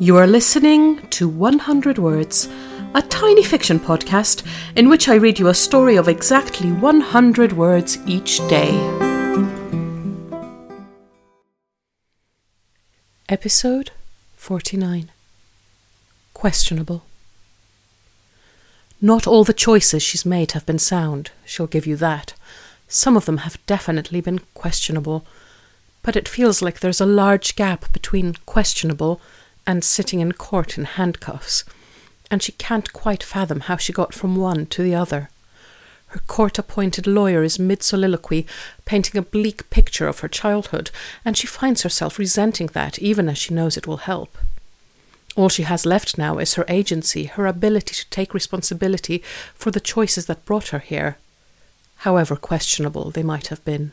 You are listening to 100 Words, a tiny fiction podcast in which I read you a story of exactly 100 words each day. Episode 49 Questionable. Not all the choices she's made have been sound, she'll give you that. Some of them have definitely been questionable, but it feels like there's a large gap between questionable and sitting in court in handcuffs, and she can't quite fathom how she got from one to the other. Her court appointed lawyer is mid soliloquy, painting a bleak picture of her childhood, and she finds herself resenting that even as she knows it will help. All she has left now is her agency, her ability to take responsibility for the choices that brought her here, however questionable they might have been.